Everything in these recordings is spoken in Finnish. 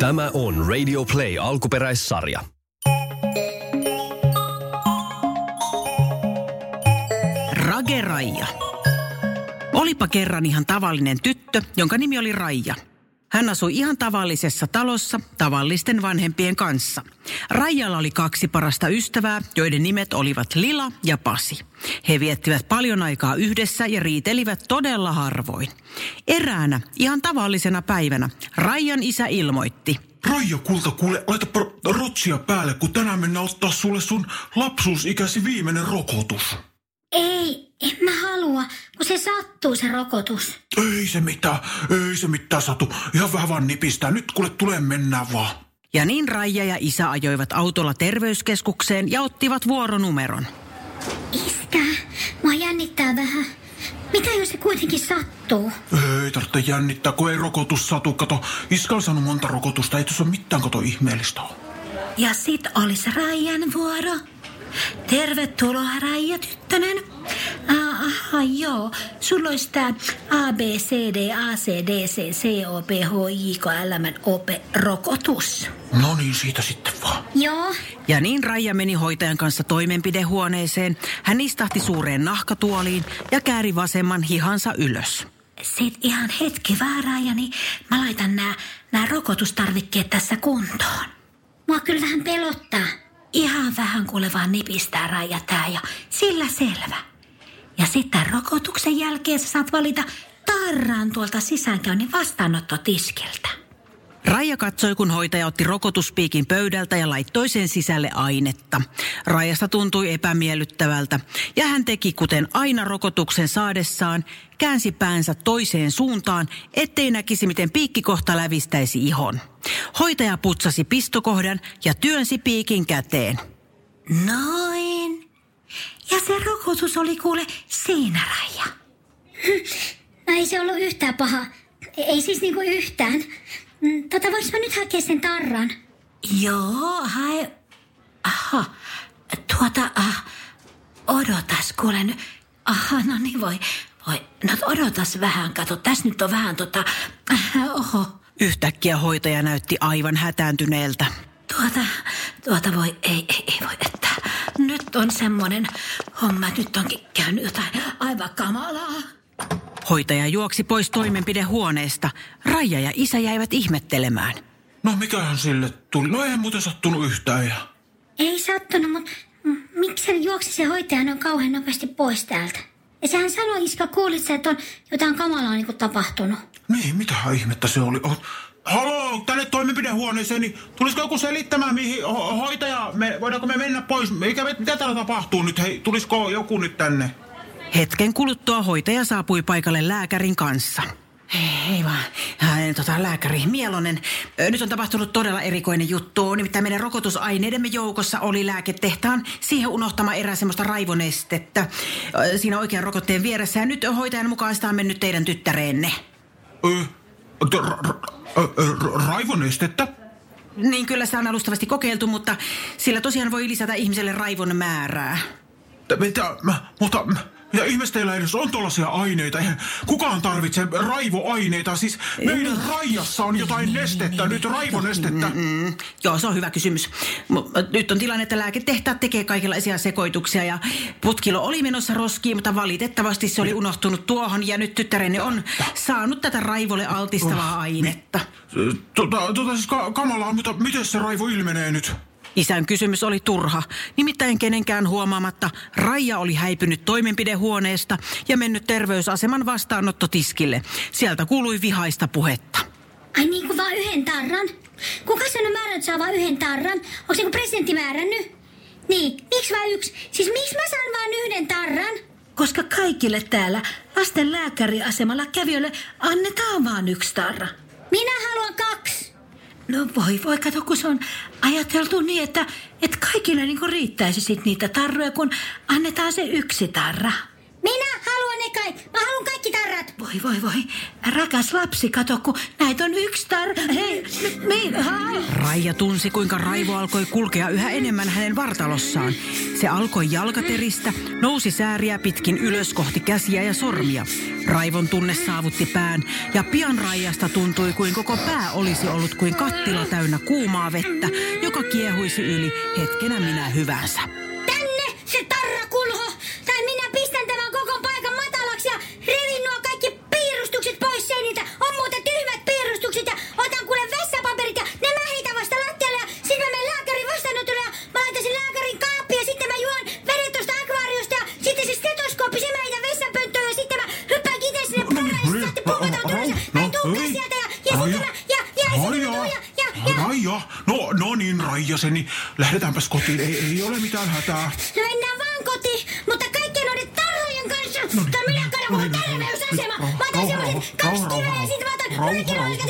Tämä on Radio Play alkuperäissarja. Rage Raija. Olipa kerran ihan tavallinen tyttö, jonka nimi oli Raija. Hän asui ihan tavallisessa talossa tavallisten vanhempien kanssa. Raijalla oli kaksi parasta ystävää, joiden nimet olivat Lila ja Pasi. He viettivät paljon aikaa yhdessä ja riitelivät todella harvoin. Eräänä, ihan tavallisena päivänä, Raijan isä ilmoitti – Raija kulta, kuule, laita rotsia päälle, kun tänään mennään ottaa sulle sun lapsuusikäsi viimeinen rokotus. Ei, en mä halua, kun se sattuu se rokotus. Ei se mitään, ei se mitään satu. Ihan vähän vaan nipistää. Nyt kuule tulee mennään vaan. Ja niin Raija ja isä ajoivat autolla terveyskeskukseen ja ottivat vuoronumeron. Iskä, mua jännittää vähän. Mitä jos se kuitenkin sattuu? Ei tarvitse jännittää, kun ei rokotus satu. Kato, Iska on saanut monta rokotusta, ei tuossa ole mitään kato ihmeellistä ole. Ja sit olisi Raijan vuoro. Tervetuloa Raija tyttönen. Aha, joo. Sulla olisi tää A, B, C, D, A, C, D, C, C, O, P, H, I, K, L, M, O, P, rokotus. No niin, siitä sitten vaan. Joo. Ja niin Raija meni hoitajan kanssa toimenpidehuoneeseen. Hän istahti suureen nahkatuoliin ja kääri vasemman hihansa ylös. Sit ihan hetki vaan Raija, niin mä laitan nämä nää rokotustarvikkeet tässä kuntoon. Mua kyllä vähän pelottaa. Ihan vähän kuule vaan nipistää Raija tää ja sillä selvä. Ja sitten rokotuksen jälkeen sä saat valita tarran tuolta sisäänkäynnin vastaanottotiskiltä. Raija katsoi, kun hoitaja otti rokotuspiikin pöydältä ja laittoi sen sisälle ainetta. Raijasta tuntui epämiellyttävältä ja hän teki kuten aina rokotuksen saadessaan, käänsi päänsä toiseen suuntaan, ettei näkisi miten piikki kohta lävistäisi ihon. Hoitaja putsasi pistokohdan ja työnsi piikin käteen. Noin. Ja se rokotus oli kuule siinä, Raija. No ei se ollut yhtään paha. Ei siis niinku yhtään. Mm, Tota, voinko mä nyt hakea sen tarran? Joo, hae. Aha, tuota, ah, odotas kuule nyt. Aha, no niin voi, voi. No odotas vähän, kato, tässä nyt on vähän tota, äh, oho. Yhtäkkiä hoitaja näytti aivan hätääntyneeltä. Tuota, tuota voi, ei, ei, ei voi, että nyt on semmoinen homma, että nyt onkin käynyt jotain aivan kamalaa. Hoitaja juoksi pois toimenpidehuoneesta. Raija ja isä jäivät ihmettelemään. No mikähän sille tuli? No eihän muuten sattunut yhtään. Ja... Ei sattunut, mutta miksi se juoksi se hoitaja noin kauhean nopeasti pois täältä? Ja sehän sanoi, Iska, kuulit sä, että on jotain kamalaa niin tapahtunut. Niin, mitähän ihmettä se oli? Oh, Halo, tänne toimenpidehuoneeseen, niin tulisiko joku selittämään, mihin ho- hoitaja, me, voidaanko me mennä pois? Mikä, mitä täällä tapahtuu nyt? Hei, tulisiko joku nyt tänne? Hetken kuluttua hoitaja saapui paikalle lääkärin kanssa. Hei vaan, Ää, tota, lääkäri Mielonen. Ö, Nyt on tapahtunut todella erikoinen juttu. Nimittäin meidän rokotusaineidemme joukossa oli lääketehtaan siihen unohtama erä semmoista raivonestettä. Ö, Siinä oikean rokotteen vieressä. Ja nyt hoitajan mukaan sitä on mennyt teidän tyttäreenne. Ö, raivonestettä? Niin kyllä se on alustavasti kokeiltu, mutta sillä tosiaan voi lisätä ihmiselle raivon määrää. Mitä, mutta ja ihmeessä teillä edes on tuollaisia aineita. Eihän kukaan tarvitse raivoaineita. Siis meidän rajassa on jotain nestettä, nyt raivonestettä. Mm, joo, se on hyvä kysymys. Nyt on tilanne, että lääketehtaat tekee kaikenlaisia sekoituksia ja putkilo oli menossa roskiin, mutta valitettavasti se oli unohtunut tuohon ja nyt tyttärenne on saanut tätä raivolle altistavaa ainetta. Tota, tota siis ka- kamalaa, mutta miten se raivo ilmenee nyt? Isän kysymys oli turha. Nimittäin kenenkään huomaamatta Raija oli häipynyt toimenpidehuoneesta ja mennyt terveysaseman vastaanottotiskille. Sieltä kuului vihaista puhetta. Ai niin kuin vaan yhden tarran? Kuka sanoi määrän, että saa vaan yhden tarran? Onko se kuin presidentti määrännyt? Niin, miksi vaan yksi? Siis miksi mä saan vaan yhden tarran? Koska kaikille täällä lasten lääkäriasemalla kävijöille annetaan vaan yksi tarra. Minä haluan kaksi. No voi voi, kato kun se on ajateltu niin, että, että kaikille niin riittäisi sit niitä tarroja, kun annetaan se yksi tarra. Minä haluan ne kaikki. Mä haluan kaikki tarrat. Voi voi voi, rakas lapsi, kato kun näitä on yksi tarra. Hei, mi, ha, Raija tunsi, kuinka raivo alkoi kulkea yhä enemmän hänen vartalossaan. Se alkoi jalkateristä, nousi sääriä pitkin ylös kohti käsiä ja sormia. Raivon tunne saavutti pään ja pian Raijasta tuntui kuin koko pää olisi ollut kuin kattila täynnä kuumaa vettä, joka kiehuisi yli hetkenä minä hyvänsä. Niin Raijaseni, lähdetäänpäs kotiin, ei, ei ole mitään hätää. No mennään vaan kotiin, mutta kaikkien noiden tarrojen kanssa. Tai minä kannan mun terveysasema. Mä otan semmoset kaksi kiveä ja sit mä otan noin kiloilta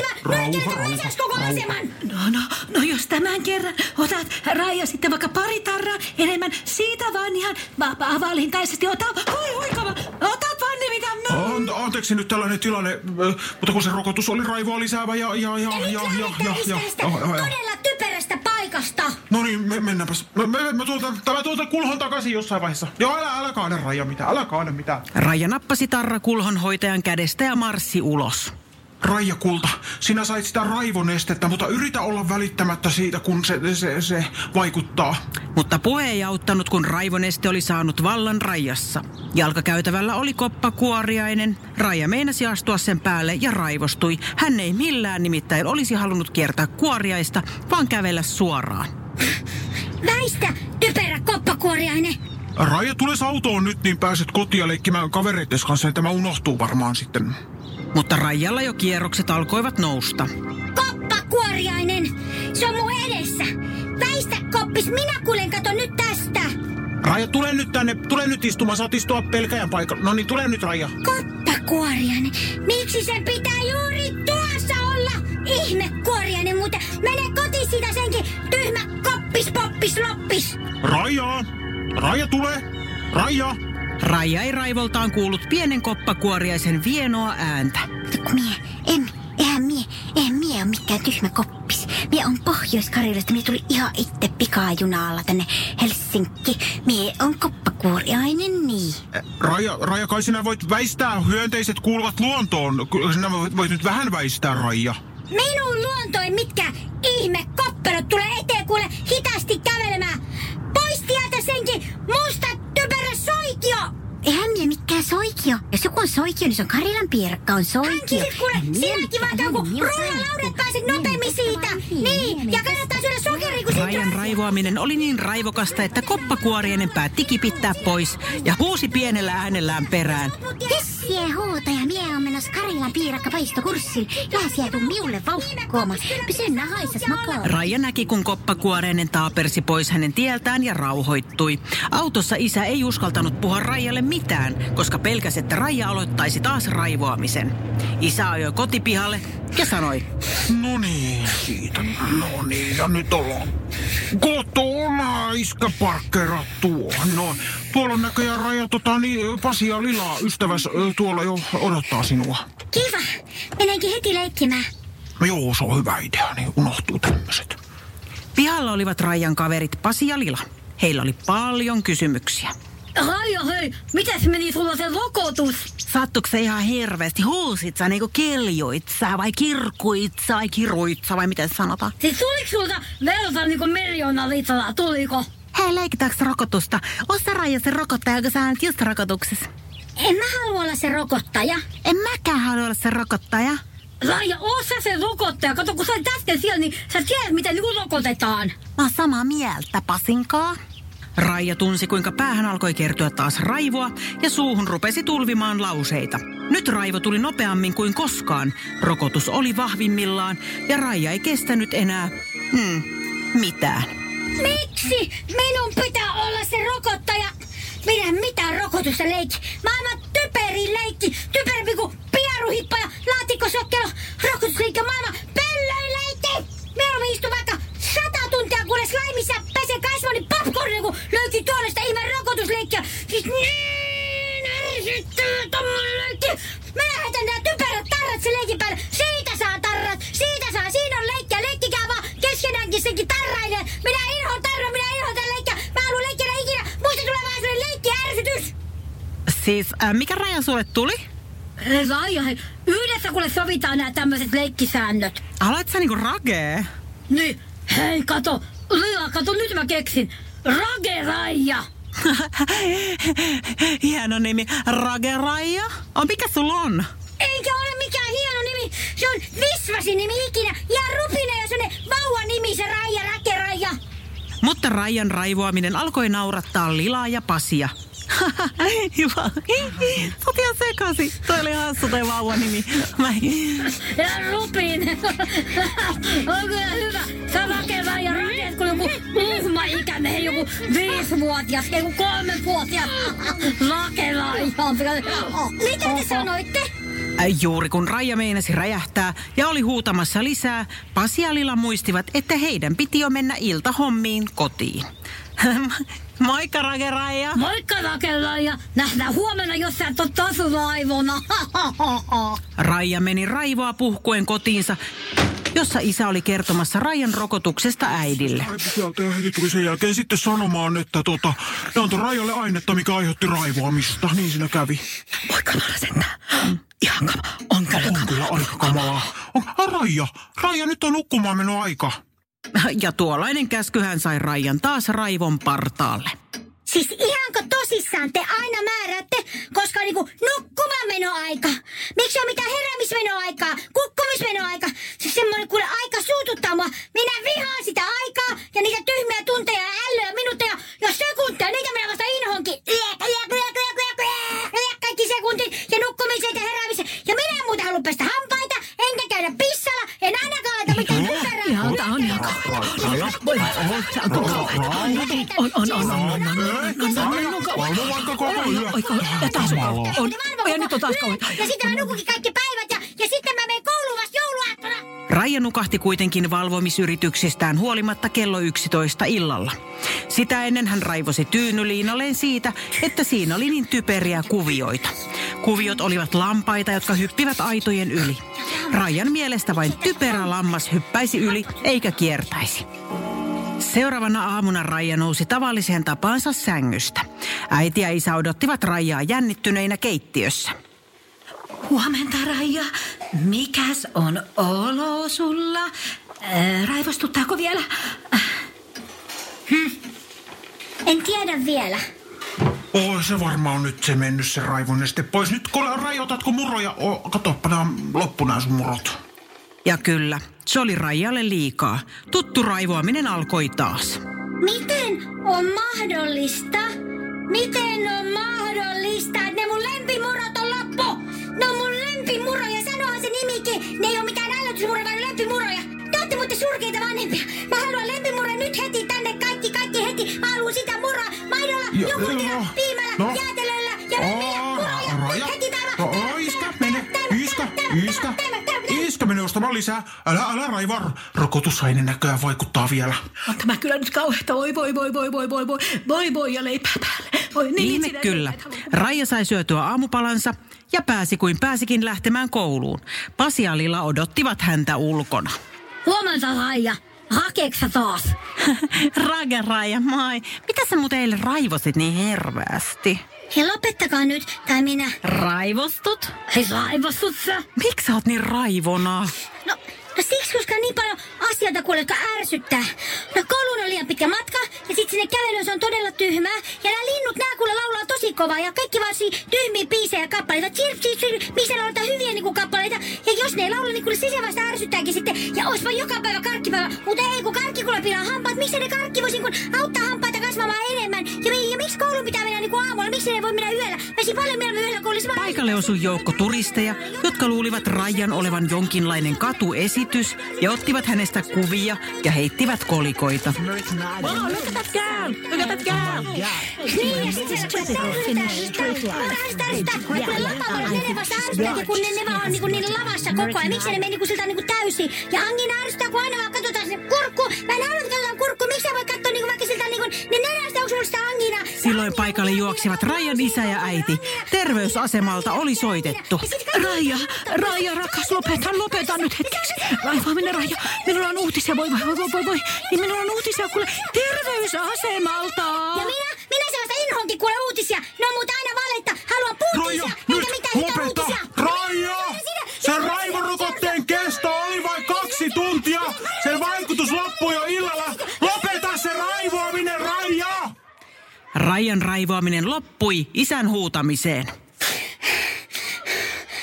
mä noin lisäksi koko aseman. No, no, no jos tämän kerran otat Raija sitten vaikka pari tarraa enemmän, siitä vaan ihan va- va- valintaisesti ota, oi huikava, otat vaan ne mitä mä... Ante, anteeksi nyt tällainen tilanne, ö, mutta kun se rokotus oli raivoa lisäävä ja, ja, ja, Ja nyt ja, ja, lähdette ja, ja, tästä ja, ja, ja. todella typerästä paikasta. No niin, me, mennäänpäs. Me, me, me tuolta, tämä tuolta kulhon takaisin jossain vaiheessa. Joo, älä, älä kaada Raija mitään, älä kaada mitään. Raija nappasi tarra kulhon hoitajan kädestä ja marssi ulos. Raija Kulta, sinä sait sitä raivonestettä, mutta yritä olla välittämättä siitä, kun se, se, se vaikuttaa. Mutta puhe ei auttanut, kun raivoneste oli saanut vallan Raijassa. Jalkakäytävällä oli koppa kuoriainen. Raija meinasi astua sen päälle ja raivostui. Hän ei millään nimittäin olisi halunnut kiertää kuoriaista, vaan kävellä suoraan. Väistä, typerä koppakuoriainen. Raija, tules autoon nyt, niin pääset kotiin leikkimään kavereiden kanssa, ja tämä unohtuu varmaan sitten. Mutta Raijalla jo kierrokset alkoivat nousta. Koppakuoriainen. Se on mun edessä. Väistä, koppis, minä kuulen kato nyt tästä. Raija, tule nyt tänne, tule nyt istumaan, saat istua pelkäjän paikalla. No niin, tule nyt Raija. Koppakuoriainen. Miksi sen pitää juuri tuossa olla? Ihme kuoriainen muuten. Mene kotiin siitä senkin tyhmä koppis, poppis, loppis. Raija! Raija, tule! Raija! Raija ei raivoltaan kuullut pienen koppakuoriaisen vienoa ääntä. Mie, en, eihän mie, eihän mie ole mikään tyhmä koppis. Mie on Pohjois-Karjalasta, mie tuli ihan itse pikajunalla tänne Helsinki. Mie on koppakuoriainen, niin. Raija, Raija, kai sinä voit väistää hyönteiset kuuluvat luontoon. Sinä voit, voit nyt vähän väistää, Raija. Minun luontoin mitkä ihme koppelot tulee eteen kuule hitaasti kävelemään. Pois tieltä senkin soikio. Eihän mie mikään soikio. Jos joku on soikio, niin se on Karilan piirakka, on soikio. Hänkin sit kuule, sinäkin vaan mie- ruohalaudat pääset nopeammin siitä. Niin, ja kannattaa syödä sokeria kun siitä raivoaminen oli niin raivokasta, että koppakuoriainen päätti kipittää pois ja huusi pienellä äänellään perään. Tessie huutaja, mie on menossa Karilan piirakka paistokurssille. Lähsiä tuu miulle vauhkoomaan. Pysy nahaisas makaa. Raija näki, kun koppakuoreinen taapersi pois hänen tieltään ja rauhoittui. Autossa isä ei uskaltanut puhua Raijalle mitään, koska pelkäsi, että Raija aloittaisi taas raivoamisen. Isä ajoi kotipihalle ja sanoi, No niin, siitä. No niin, ja nyt ollaan kotona, iskä tuohon. No, tuolla on näköjään tota, niin, Pasi ja Lila, ystäväs, tuolla jo odottaa sinua. Kiva, menenkin heti leikkimään. No joo, se on hyvä idea, niin unohtuu tämmöiset. pihalla olivat Raijan kaverit Pasi ja Lila. Heillä oli paljon kysymyksiä. Raija, hei, mitäs meni sulla se rokotus? Sattuiko se ihan hirveästi? Huusit sä niinku keljoit sä vai kirkuit sä vai kiruit sä vai miten sanotaan? Siis tuliko sulta verta niinku miljoona litraa, tuliko? Hei, leikitäänkö rokotusta? Ossa Raija se rokottaja, kun sä olet just rokotuksessa. En mä halua olla se rokottaja. En mäkään halua olla se rokottaja. Raija, oo sä se rokottaja. Kato, kun sä olit äsken siellä, niin sä tiedät, miten niinku rokotetaan. Mä oon samaa mieltä, Pasinkaa. Raija tunsi, kuinka päähän alkoi kertyä taas raivoa ja suuhun rupesi tulvimaan lauseita. Nyt raivo tuli nopeammin kuin koskaan. Rokotus oli vahvimmillaan ja Raija ei kestänyt enää, hmm, mitään. Miksi minun pitää olla se rokottaja? Minä mitään rokotusta leikki. Maailman typerin leikki. Typerimpi kuin pieruhippa ja laatikkosokkelo. Rokotusleikki maailman pöllöin leikki. Mieluummin istu vaikka sata tuntia kuules laimissa pese kasvoni popcornia, kun löytyy tuollaista ihme rokotusleikkiä. Siis niin ärsyttää tommonen leikki. Mä lähetän nää typerät tarrat sen leikin päälle. Siitä saa tarrat, siitä saa, siinä on leikkiä. Leikkikää vaan keskenäänkin Siis, äh, mikä raja sulle tuli? Raija, hei, yhdessä kuule sovitaan nämä tämmöiset leikkisäännöt. Aloit sä niinku ragee? Niin, hei kato, Lia, kato nyt mä keksin. Rage Raija. Hieno nimi. Rage Raija? On, mikä sulla on? Eikä ole mikään hieno nimi. Se on visvasin nimi ikinä. Ja rupina ja semmonen vauva nimi se Raija Rakeraija. Mutta Rajan raivoaminen alkoi naurattaa Lilaa ja Pasia. Hyvä. Sä ihan sekasi. Toi oli hassu toi vauvan nimi. Mä... Ja Rupin. on kyllä hyvä. Sä Rage Raija rakeet kuin joku uhma ikäinen, joku viisivuotias, joku kolmevuotias. Rage Raija. Mitä te sanoitte? Äh, Juuri kun Raija meinasi räjähtää ja oli huutamassa lisää, Pasi ja Lila muistivat, että heidän piti jo mennä iltahommiin kotiin. Moikka Rage Raija. Moikka Rage Raija. Nähdään huomenna, jos sä et ole taas raivona. Raija meni raivoa puhkuen kotiinsa, jossa isä oli kertomassa Raijan rokotuksesta äidille. Sieltä ja heti tuli sen jälkeen sitten sanomaan, että tota, ne antoi Raijalle ainetta, mikä aiheutti raivoamista. Niin siinä kävi. Voi kamala sentään. Ihan kama. On kyllä On kyllä aika kamalaa. On, Raija, Raija, nyt on nukkumaan mennyt aika. Ja tuollainen käskyhän sai Raijan taas raivon partaalle. Siis ihanko tosissaan te aina määräätte, koska on niinku nukkumaanmenoaika. Miksi on mitään heräämismenoaikaa, kukkumismenoaika? Siis semmoinen kuule aika suututtaa mua. Minä vihaan Valvo vaikka koko yö. Ja taas on on. Ja nyt on taas kauan. Ja sitten mä nukukin kaikki päivät ja, ja sitten mä menen kouluun vasta jouluaattona. Raija nukahti kuitenkin valvomisyrityksistään huolimatta kello 11 illalla. Sitä ennen hän raivosi tyynyliinalleen siitä, että siinä oli niin typeriä kuvioita. Kuviot olivat lampaita, jotka hyppivät aitojen yli. Rajan mielestä vain typerä lammas hyppäisi yli eikä kiertäisi. Seuraavana aamuna Raija nousi tavalliseen tapaansa sängystä. Äiti ja isä odottivat Raijaa jännittyneinä keittiössä. Huomenta, Raija. Mikäs on olo sulla? Äh, raivostuttaako vielä? Äh, En tiedä vielä. Oi, se varmaan on nyt se mennyt se raivoneste pois. Nyt kun rajoitatko muroja? O, katoppa, nämä on loppu nämä sun murot. Ja kyllä, se oli Raijalle liikaa. Tuttu raivoaminen alkoi taas. Miten on mahdollista? Miten on mahdollista, että ne mun lempimurot on loppu? Ne on mun lempimuroja, sanohan se nimikin. Ne ei ole mitään ällötysmuroja, vaan lempimuroja. Te ootte muuten surkeita vanhempia. Ostamaan lisää. Älä, älä raiva. Rokotusaine näköjään vaikuttaa vielä. on tämä kyllä nyt kauheata. Voi, voi, voi, voi, voi, voi, voi, voi, voi ja leipää päälle. Voi, niin, Ihme sinä kyllä. Raija sai syötyä aamupalansa ja pääsi kuin pääsikin lähtemään kouluun. Pasi ja Lila odottivat häntä ulkona. Huomenta, Raija. Hakeeksä taas? Rage Raija, moi. Mitä sä muuten eilen raivosit niin hervästi? Hei, lopettakaa nyt, tai minä. Raivostut? Hei, raivostut sä? Miksi sä oot niin raivona? No, no siksi, koska niin paljon asioita kuule, jotka ärsyttää. No kouluun on liian pitkä matka, ja sitten sinne kävelyyn se on todella tyhmää. Ja nämä linnut, nämä kuule laulaa tosi kovaa, ja kaikki vaan si- tyhmiä biisejä ja kappaleita. Chirp, chirp, chirp, missä lauletaan hyviä niinku kappaleita. Ja jos ne ei laula, niin kuule se se vasta ärsyttääkin sitten. Ja oispa joka päivä karkkipäivä. Mutta ei, kun karkki kuule pilaa hampaat. Miksi ne karkki voisi kun auttaa hampaita kasvamaan enemmän? Ja, ja miksi koulu pitää mennä niinku voi mennä yöllä? Mä olisin paljon mieluummin yöllä, kun olisi vaan... Paikalle osui joukko turisteja, jotka luulivat Rajan olevan jonkinlainen katuesitys ja ottivat hänestä kuvia ja heittivät kolikoita. Look at that girl. Look at that girl. Niin, ja sitten se. Kun ne, ne vaan on niinku niin lavassa koko ajan. Miksi ne menee niinku siltä niinku täysin? Ja Angina ärsyttää, kun aina vaan katsotaan sinne kurkku. Mä en halua Silloin paikalle juoksivat Rajan isä ja äiti. Terveysasemalta oli soitettu. Raija, Raija, rakas, lopeta, lopeta nyt hetkeksi. Raivaaminen, Raija. Minulla on uutisia, voi, voi, voi, voi, voi. Niin minulla on uutisia kuule terveysasemalta. Ja minä, minä sellaista inhoa katsoinkin kuule uutisia. Ne on muuten aina valetta. Haluan Raija, puutisia, nyt eikä mitään lopeta! uutisia. Raija! Sen raivorokotteen kesto oli vain kaksi tuntia. Raijan raivoaminen loppui isän huutamiseen.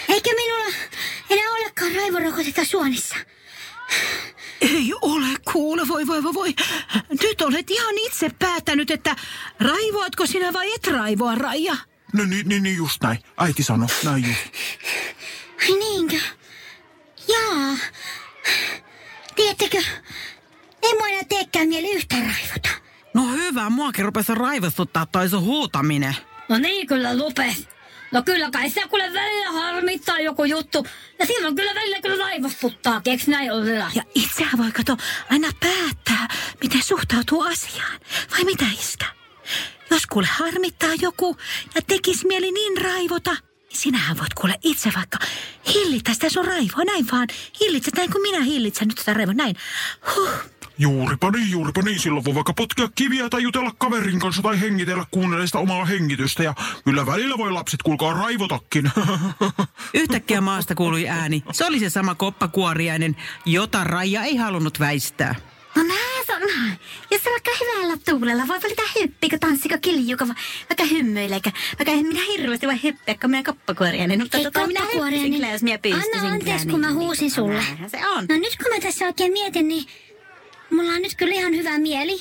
Eikö minulla enää olekaan raivorokotetta suonissa? Ei ole kuule, voi voi voi voi. Nyt olet ihan itse päättänyt, että raivoatko sinä vai et raivoa, Raija? No niin, niin, niin just näin. Äiti sanoi, näin just. Ai niinkö? Jaa. Tiedättekö, ei mua enää teekään mieli yhtään raivota. Hyvä, muakin rupesi raivostuttaa toi sun huutaminen. No niin kyllä lupes. No kyllä kai se kuule välillä harmittaa joku juttu. Ja silloin kyllä välillä kyllä raivostuttaa, eiks näin ole? Ja itsehän voi kato aina päättää, miten suhtautuu asiaan. Vai mitä iskä? Jos kuule harmittaa joku ja tekis mieli niin raivota, niin sinähän voit kuule itse vaikka hillitä sitä sun raivoa. Näin vaan. Hillitset näin kuin minä hillitsen nyt tätä raivoa. Näin. Huh. Juuripa niin, juuripa niin. Silloin voi vaikka potkia kiviä tai jutella kaverin kanssa tai hengitellä kuunnella sitä omaa hengitystä. Ja kyllä välillä voi lapset kuulkaa raivotakin. Yhtäkkiä maasta kuului ääni. Se oli se sama koppakuoriainen, jota Raija ei halunnut väistää. No nää se on. Jos se vaikka hyvällä tuulella voi valita hyppikö, tanssiko, kiljuko, vai vaikka hymyileekö. Vaikka en minä hirveästi voi hyppiä, kun minä koppakuoriainen. Mutta tota, minä koppakuoriainen. hyppisin kyllä, jos minä pystyisin. Anna anteeksi, kun mä huusin sulle. Se on. No nyt kun mä tässä oikein mietin, niin mulla on nyt kyllä ihan hyvä mieli.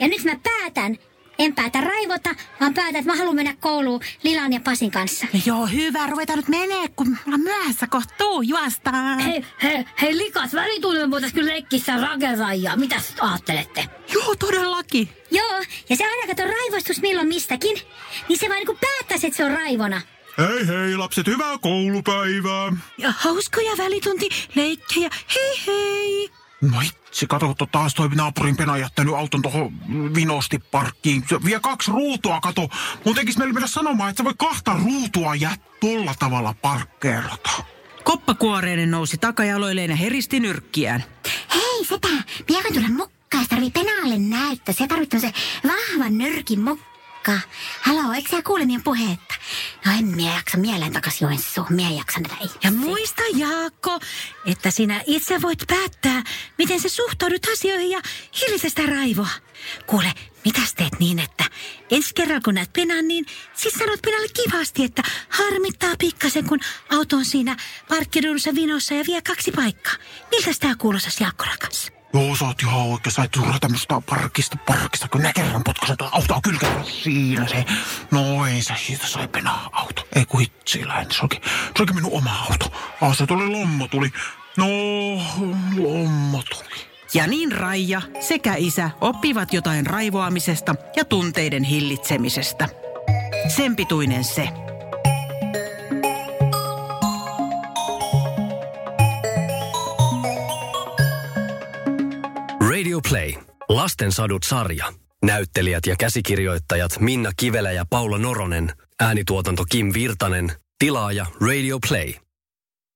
Ja nyt mä päätän, en päätä raivota, vaan päätän, että mä haluan mennä kouluun Lilan ja Pasin kanssa. Joo, hyvä, ruvetaan nyt menee, kun me ollaan myöhässä kohta tuu, juostaan. Hei, hei, hei likas, välitunnilla voitais kyllä leikkissä rakenraijaa. Mitä sit ajattelette? Joo, todellakin. Joo, ja se aina kato raivostus milloin mistäkin, niin se vaan niin päättäisi, että se on raivona. hei hei lapset, hyvää koulupäivää. Ja hauskoja välitunti, leikkejä. Hei hei. No itse, kato, to- taas toi naapurin pena jättänyt auton tuohon vinosti parkkiin. Se vie kaksi ruutua, kato. Mun tekis meille mennä sanomaan, että sä voi kahta ruutua jää tolla tavalla parkkeerata. Koppakuoreinen nousi takajaloilleen ja heristi nyrkkiään. Hei, sepä, pian tulla mukaan, jos tarvii penaalle näyttää. Se tarvitsee se vahvan nyrkin mukka. Halo, eikö sä kuule meidän puhetta? No en minä jaksa mieleen Joensuuhun, minä en jaksa näitä itse. Ja muista, Jaakko, että sinä itse voit päättää, miten sä suhtaudut asioihin ja hillitä sitä raivoa. Kuule, mitäs teet niin, että ensi kerralla kun näet penan, niin sit sanot penalle kivasti, että harmittaa pikkasen, kun auto on siinä parkkiruudussa vinossa ja vie kaksi paikkaa. Miltä tämä kuulostaisi, Jaakko rakas? Joo, sä oot ihan oikein. Sä et tule tämmöstä parkista parkista, kun nää kerran potkasen tuota autoa kylkeen. Siinä se. No ei se siitä sai penaa auto. Ei kun hitsiläin. Se olikin, se olikin minun oma auto. Ah, se tuli lommo tuli. No, lommo tuli. Ja niin Raija sekä isä oppivat jotain raivoamisesta ja tunteiden hillitsemisestä. Sen pituinen se. Lasten sadut sarja. Näyttelijät ja käsikirjoittajat Minna Kivelä ja Paula Noronen. Äänituotanto Kim Virtanen. Tilaaja Radio Play.